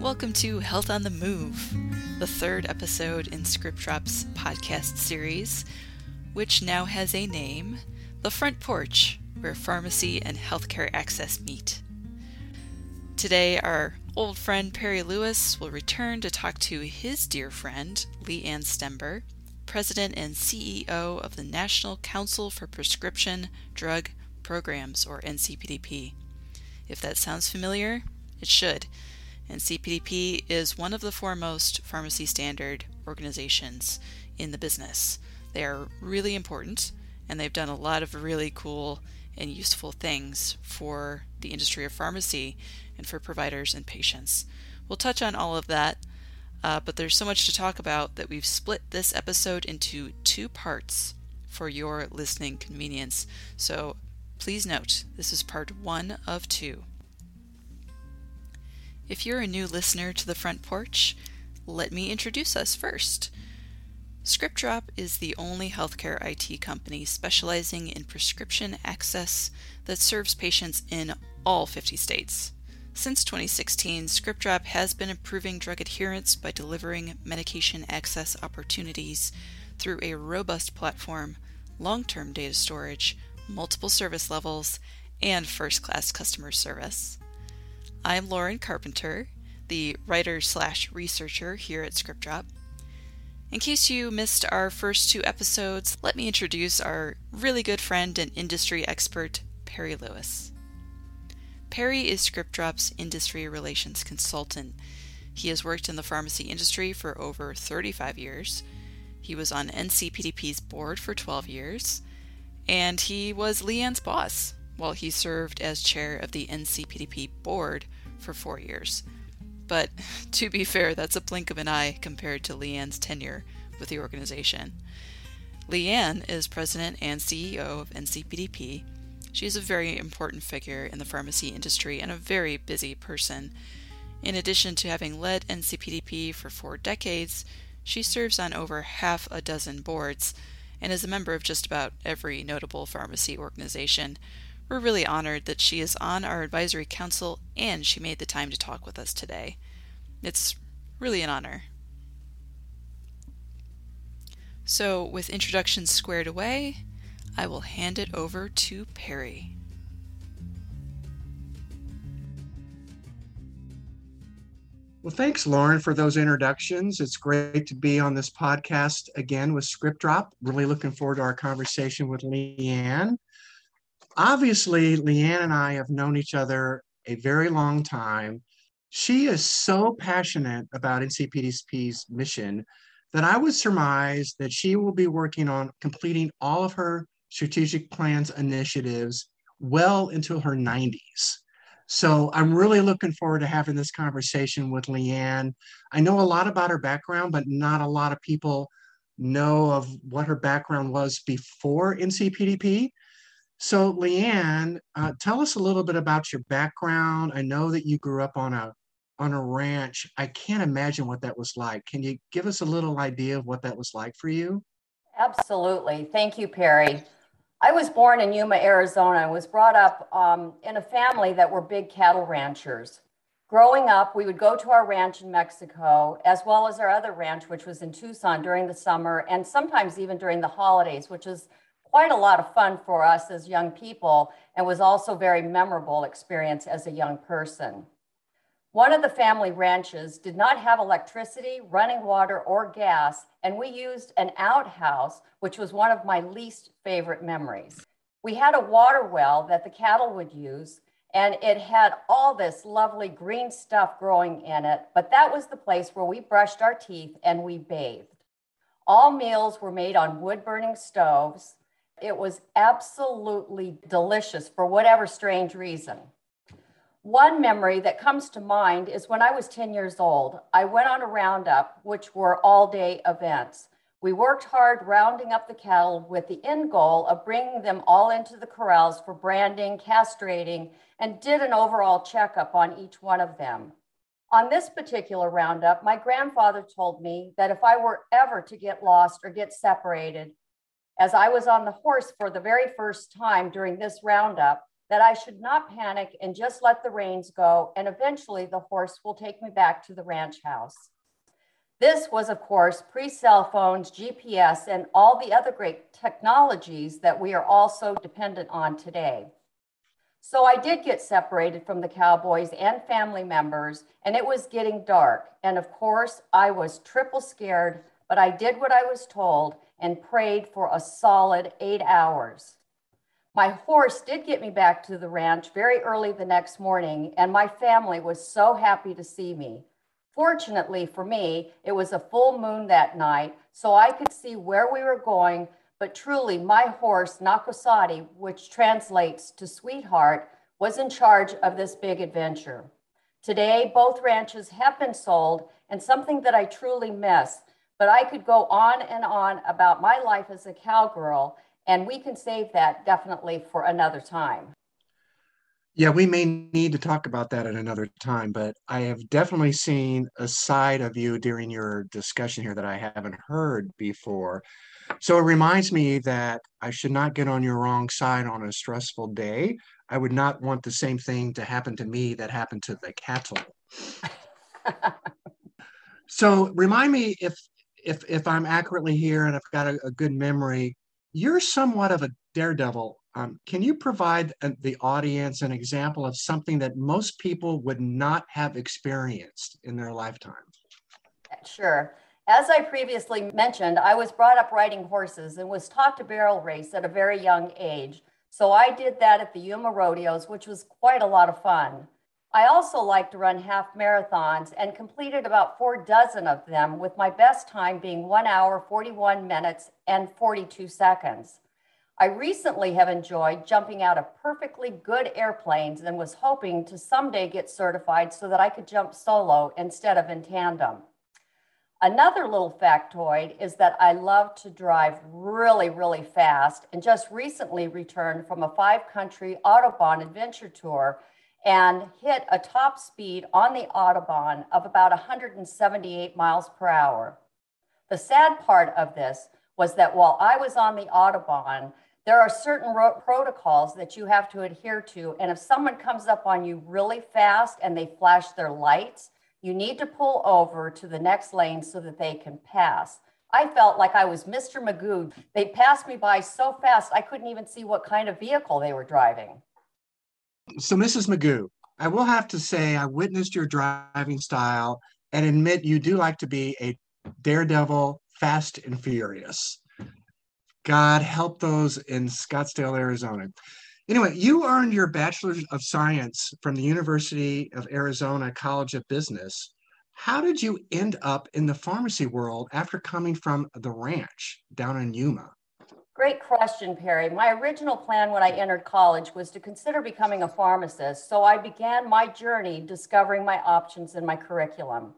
Welcome to Health on the Move, the third episode in Script Drop's podcast series, which now has a name The Front Porch, where pharmacy and healthcare access meet. Today, our old friend Perry Lewis will return to talk to his dear friend, Lee Ann Stember, President and CEO of the National Council for Prescription Drug Programs, or NCPDP. If that sounds familiar, it should. NCPDP is one of the foremost pharmacy standard organizations in the business. They are really important and they've done a lot of really cool and useful things for the industry of pharmacy and for providers and patients. We'll touch on all of that, uh, but there's so much to talk about that we've split this episode into two parts for your listening convenience. So Please note, this is part one of two. If you're a new listener to the front porch, let me introduce us first. ScriptDrop is the only healthcare IT company specializing in prescription access that serves patients in all 50 states. Since 2016, ScriptDrop has been improving drug adherence by delivering medication access opportunities through a robust platform, long term data storage, multiple service levels, and first class customer service. I'm Lauren Carpenter, the writer slash researcher here at ScriptDrop. In case you missed our first two episodes, let me introduce our really good friend and industry expert, Perry Lewis. Perry is ScriptDrop's industry relations consultant. He has worked in the pharmacy industry for over 35 years. He was on NCPDP's board for 12 years and he was Lee Ann's boss while he served as chair of the NCPDP board for four years. But to be fair, that's a blink of an eye compared to Lee Ann's tenure with the organization. Lee Ann is president and CEO of NCPDP. She is a very important figure in the pharmacy industry and a very busy person. In addition to having led NCPDP for four decades, she serves on over half a dozen boards and is a member of just about every notable pharmacy organization. We're really honored that she is on our advisory council and she made the time to talk with us today. It's really an honor. So, with introductions squared away, I will hand it over to Perry. Well, thanks, Lauren, for those introductions. It's great to be on this podcast again with Script Drop. Really looking forward to our conversation with Lee Ann. Obviously, Lee Ann and I have known each other a very long time. She is so passionate about NCPDP's mission that I would surmise that she will be working on completing all of her strategic plans initiatives well into her 90s. So I'm really looking forward to having this conversation with Lee Ann. I know a lot about her background, but not a lot of people know of what her background was before NCPDP. So Lee Ann, uh, tell us a little bit about your background. I know that you grew up on a on a ranch. I can't imagine what that was like. Can you give us a little idea of what that was like for you? Absolutely. Thank you, Perry. I was born in Yuma, Arizona. I was brought up um, in a family that were big cattle ranchers. Growing up, we would go to our ranch in Mexico, as well as our other ranch, which was in Tucson during the summer and sometimes even during the holidays, which is quite a lot of fun for us as young people and was also very memorable experience as a young person. One of the family ranches did not have electricity, running water, or gas, and we used an outhouse, which was one of my least favorite memories. We had a water well that the cattle would use, and it had all this lovely green stuff growing in it, but that was the place where we brushed our teeth and we bathed. All meals were made on wood burning stoves. It was absolutely delicious for whatever strange reason. One memory that comes to mind is when I was 10 years old. I went on a roundup, which were all day events. We worked hard rounding up the cattle with the end goal of bringing them all into the corrals for branding, castrating, and did an overall checkup on each one of them. On this particular roundup, my grandfather told me that if I were ever to get lost or get separated, as I was on the horse for the very first time during this roundup, that I should not panic and just let the reins go, and eventually the horse will take me back to the ranch house. This was, of course, pre cell phones, GPS, and all the other great technologies that we are all so dependent on today. So I did get separated from the Cowboys and family members, and it was getting dark. And of course, I was triple scared, but I did what I was told and prayed for a solid eight hours. My horse did get me back to the ranch very early the next morning, and my family was so happy to see me. Fortunately for me, it was a full moon that night, so I could see where we were going. But truly, my horse, Nakosati, which translates to sweetheart, was in charge of this big adventure. Today, both ranches have been sold, and something that I truly miss. But I could go on and on about my life as a cowgirl, and we can save that definitely for another time. Yeah, we may need to talk about that at another time, but I have definitely seen a side of you during your discussion here that I haven't heard before. So it reminds me that I should not get on your wrong side on a stressful day. I would not want the same thing to happen to me that happened to the cattle. so remind me if if if I'm accurately here and I've got a, a good memory, you're somewhat of a daredevil um, can you provide uh, the audience an example of something that most people would not have experienced in their lifetime? Sure. As I previously mentioned, I was brought up riding horses and was taught to barrel race at a very young age. So I did that at the Yuma rodeos, which was quite a lot of fun. I also like to run half marathons and completed about four dozen of them, with my best time being one hour, 41 minutes, and 42 seconds. I recently have enjoyed jumping out of perfectly good airplanes and was hoping to someday get certified so that I could jump solo instead of in tandem. Another little factoid is that I love to drive really, really fast and just recently returned from a five country Autobahn adventure tour and hit a top speed on the Autobahn of about 178 miles per hour. The sad part of this was that while I was on the Autobahn, there are certain ro- protocols that you have to adhere to. And if someone comes up on you really fast and they flash their lights, you need to pull over to the next lane so that they can pass. I felt like I was Mr. Magoo. They passed me by so fast, I couldn't even see what kind of vehicle they were driving. So, Mrs. Magoo, I will have to say I witnessed your driving style and admit you do like to be a daredevil, fast and furious. God help those in Scottsdale, Arizona. Anyway, you earned your Bachelor of Science from the University of Arizona College of Business. How did you end up in the pharmacy world after coming from the ranch down in Yuma? Great question, Perry. My original plan when I entered college was to consider becoming a pharmacist, so I began my journey discovering my options in my curriculum.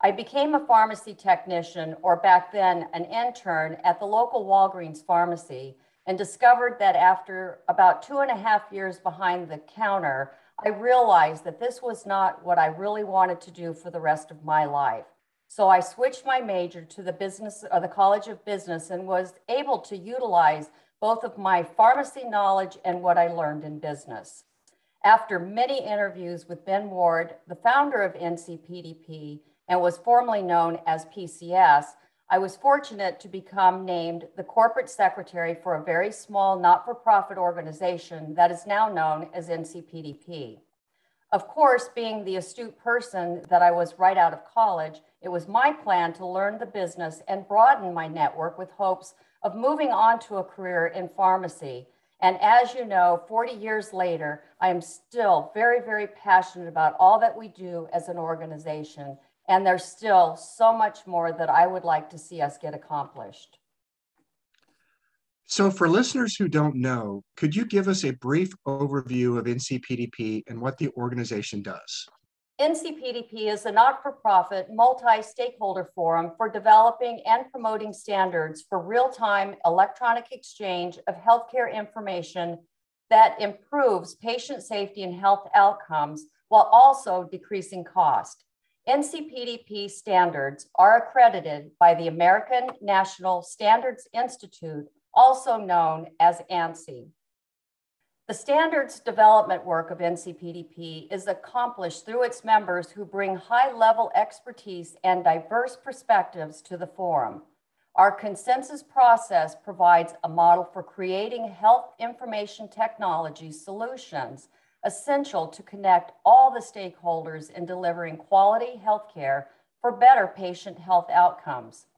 I became a pharmacy technician, or back then, an intern at the local Walgreens pharmacy, and discovered that after about two and a half years behind the counter, I realized that this was not what I really wanted to do for the rest of my life. So I switched my major to the business or the College of Business and was able to utilize both of my pharmacy knowledge and what I learned in business. After many interviews with Ben Ward, the founder of NCPDP, and was formerly known as PCS, I was fortunate to become named the corporate secretary for a very small not for profit organization that is now known as NCPDP. Of course, being the astute person that I was right out of college, it was my plan to learn the business and broaden my network with hopes of moving on to a career in pharmacy. And as you know, 40 years later, I am still very, very passionate about all that we do as an organization and there's still so much more that I would like to see us get accomplished. So, for listeners who don't know, could you give us a brief overview of NCPDP and what the organization does? NCPDP is a not for profit, multi stakeholder forum for developing and promoting standards for real time electronic exchange of healthcare information that improves patient safety and health outcomes while also decreasing cost. NCPDP standards are accredited by the American National Standards Institute, also known as ANSI. The standards development work of NCPDP is accomplished through its members who bring high level expertise and diverse perspectives to the forum. Our consensus process provides a model for creating health information technology solutions essential to connect all the stakeholders in delivering quality healthcare for better patient health outcomes.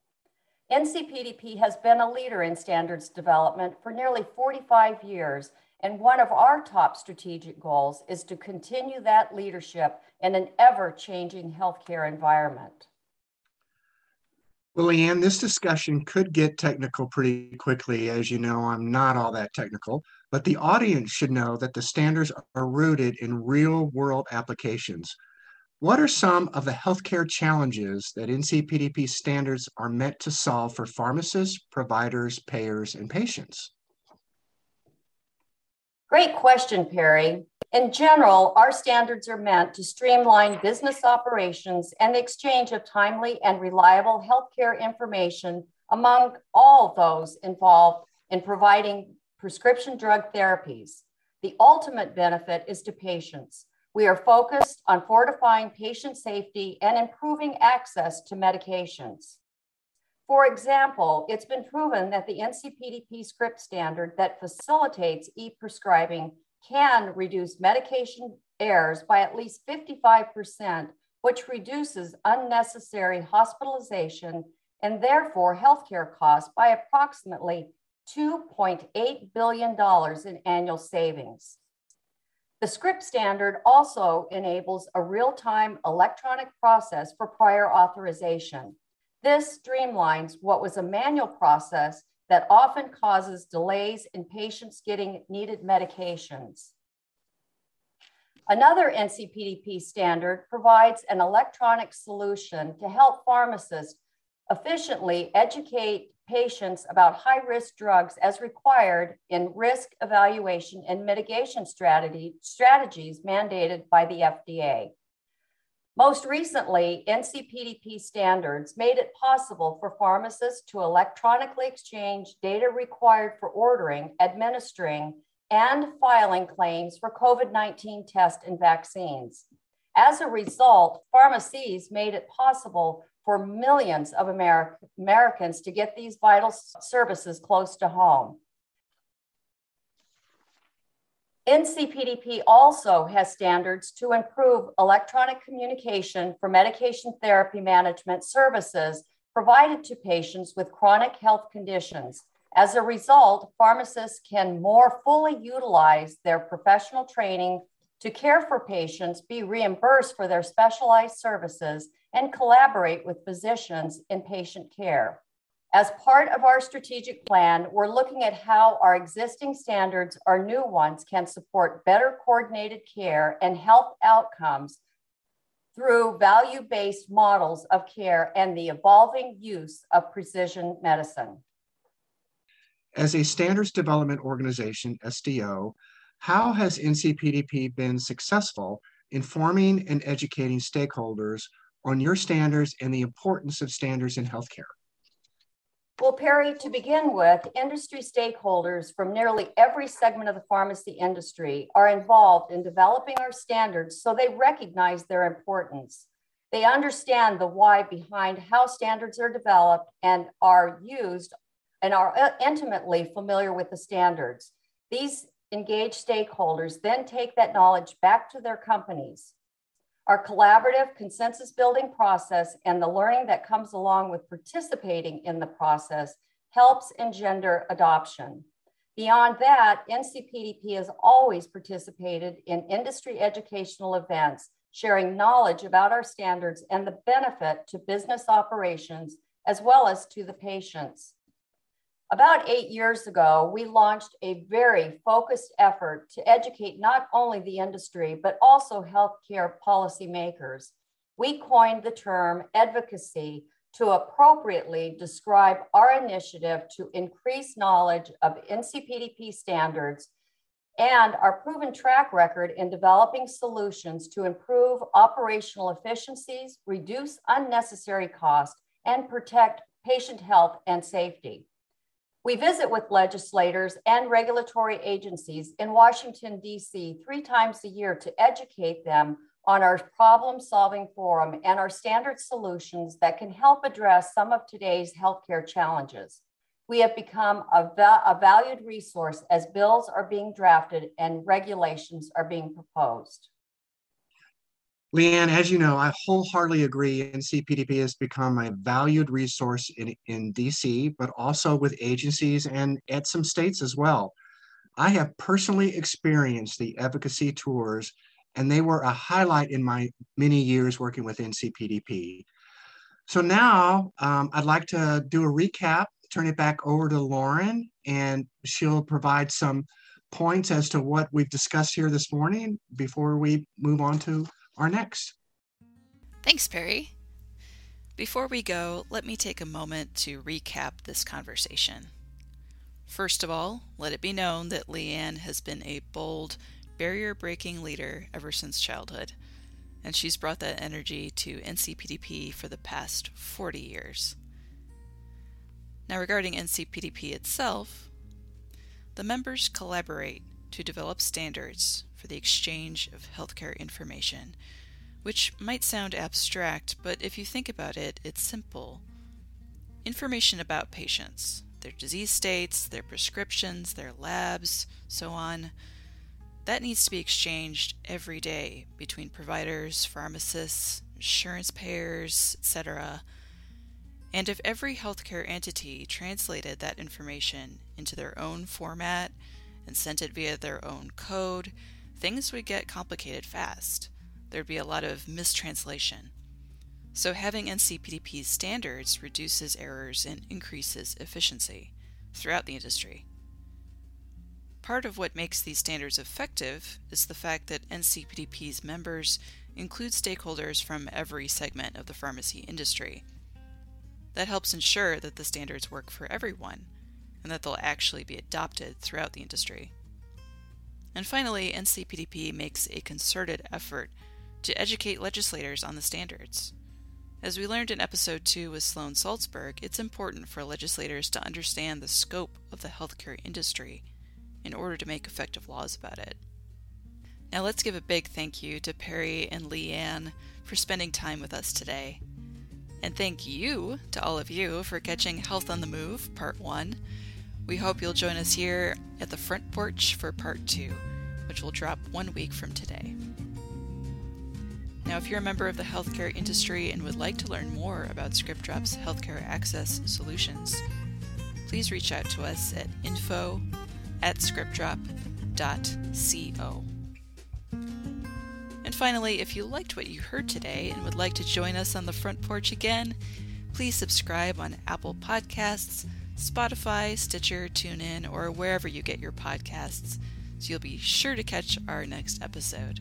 NCPDP has been a leader in standards development for nearly 45 years, and one of our top strategic goals is to continue that leadership in an ever changing healthcare environment. Well, Lee Ann, this discussion could get technical pretty quickly. As you know, I'm not all that technical, but the audience should know that the standards are rooted in real world applications. What are some of the healthcare challenges that NCPDP standards are meant to solve for pharmacists, providers, payers, and patients? Great question, Perry. In general, our standards are meant to streamline business operations and the exchange of timely and reliable healthcare information among all those involved in providing prescription drug therapies. The ultimate benefit is to patients. We are focused on fortifying patient safety and improving access to medications. For example, it's been proven that the NCPDP script standard that facilitates e prescribing can reduce medication errors by at least 55%, which reduces unnecessary hospitalization and therefore healthcare costs by approximately $2.8 billion in annual savings. The script standard also enables a real-time electronic process for prior authorization. This streamlines what was a manual process that often causes delays in patients getting needed medications. Another NCPDP standard provides an electronic solution to help pharmacists efficiently educate patients about high risk drugs as required in risk evaluation and mitigation strategy, strategies mandated by the FDA. Most recently, NCPDP standards made it possible for pharmacists to electronically exchange data required for ordering, administering, and filing claims for COVID 19 tests and vaccines. As a result, pharmacies made it possible for millions of Ameri- Americans to get these vital services close to home. NCPDP also has standards to improve electronic communication for medication therapy management services provided to patients with chronic health conditions. As a result, pharmacists can more fully utilize their professional training to care for patients, be reimbursed for their specialized services, and collaborate with physicians in patient care. As part of our strategic plan, we're looking at how our existing standards or new ones can support better coordinated care and health outcomes through value based models of care and the evolving use of precision medicine. As a standards development organization, SDO, how has NCPDP been successful in forming and educating stakeholders on your standards and the importance of standards in healthcare? Well, Perry, to begin with, industry stakeholders from nearly every segment of the pharmacy industry are involved in developing our standards so they recognize their importance. They understand the why behind how standards are developed and are used and are uh, intimately familiar with the standards. These engaged stakeholders then take that knowledge back to their companies. Our collaborative consensus building process and the learning that comes along with participating in the process helps engender adoption. Beyond that, NCPDP has always participated in industry educational events, sharing knowledge about our standards and the benefit to business operations as well as to the patients. About eight years ago, we launched a very focused effort to educate not only the industry, but also healthcare policymakers. We coined the term advocacy to appropriately describe our initiative to increase knowledge of NCPDP standards and our proven track record in developing solutions to improve operational efficiencies, reduce unnecessary cost, and protect patient health and safety. We visit with legislators and regulatory agencies in Washington, D.C. three times a year to educate them on our problem solving forum and our standard solutions that can help address some of today's healthcare challenges. We have become a, a, valued resource as bills are being drafted and regulations are being proposed. Lee Ann, as you know, I wholeheartedly agree NCPDP has become a valued resource in, in DC, but also with agencies and at some states as well. I have personally experienced the advocacy tours and they were a highlight in my many years working with NCPDP. So now um, I'd like to do a recap, turn it back over to Lauren, and she'll provide some points as to what we've discussed here this morning before we move on to our next. Thanks, Perry. Before we go, let me take a moment to recap this conversation. First of all, let it be known that Lee Ann has been a bold, barrier breaking leader ever since childhood, and she's brought that energy to NCPDP for the past 40 years. Now, regarding NCPDP itself, the members collaborate to develop standards for the exchange of healthcare information, which might sound abstract, but if you think about it, it's simple. Information about patients, their disease states, their prescriptions, their labs, so on that needs to be exchanged every day between providers, pharmacists, insurance payers, etc. And if every healthcare entity translated that information into their own format and sent it via their own code, things would get complicated fast. There'd be a lot of mistranslation. So having NCPDP standards reduces errors and increases efficiency throughout the industry. Part of what makes these standards effective is the fact that NCPDP's members include stakeholders from every segment of the pharmacy industry. That helps ensure that the standards work for everyone and that they'll actually be adopted throughout the industry. And finally, NCPDP makes a concerted effort to educate legislators on the standards. As we learned in episode 2 with Sloan Salzberg, it's important for legislators to understand the scope of the healthcare industry in order to make effective laws about it. Now let's give a big thank you to Perry and Lee Ann for spending time with us today. And thank you to all of you for catching Health on the Move, Part 1. We hope you'll join us here at the front porch for Part 2, which will drop one week from today. Now, if you're a member of the healthcare industry and would like to learn more about ScriptDrop's healthcare access solutions, please reach out to us at info at scriptdrop.co. And finally, if you liked what you heard today and would like to join us on the front porch again, please subscribe on Apple Podcasts, Spotify, Stitcher, TuneIn, or wherever you get your podcasts so you'll be sure to catch our next episode.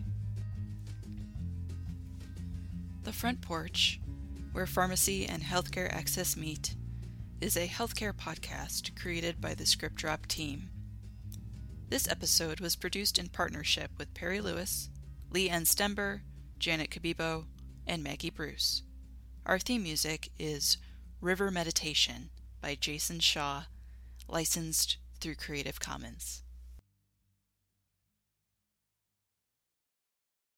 The Front Porch, where pharmacy and healthcare access meet, is a healthcare podcast created by the Script Drop team. This episode was produced in partnership with Perry Lewis, Lee Ann Stember, Janet Kabibo, and Maggie Bruce. Our theme music is River Meditation by Jason Shaw, licensed through Creative Commons.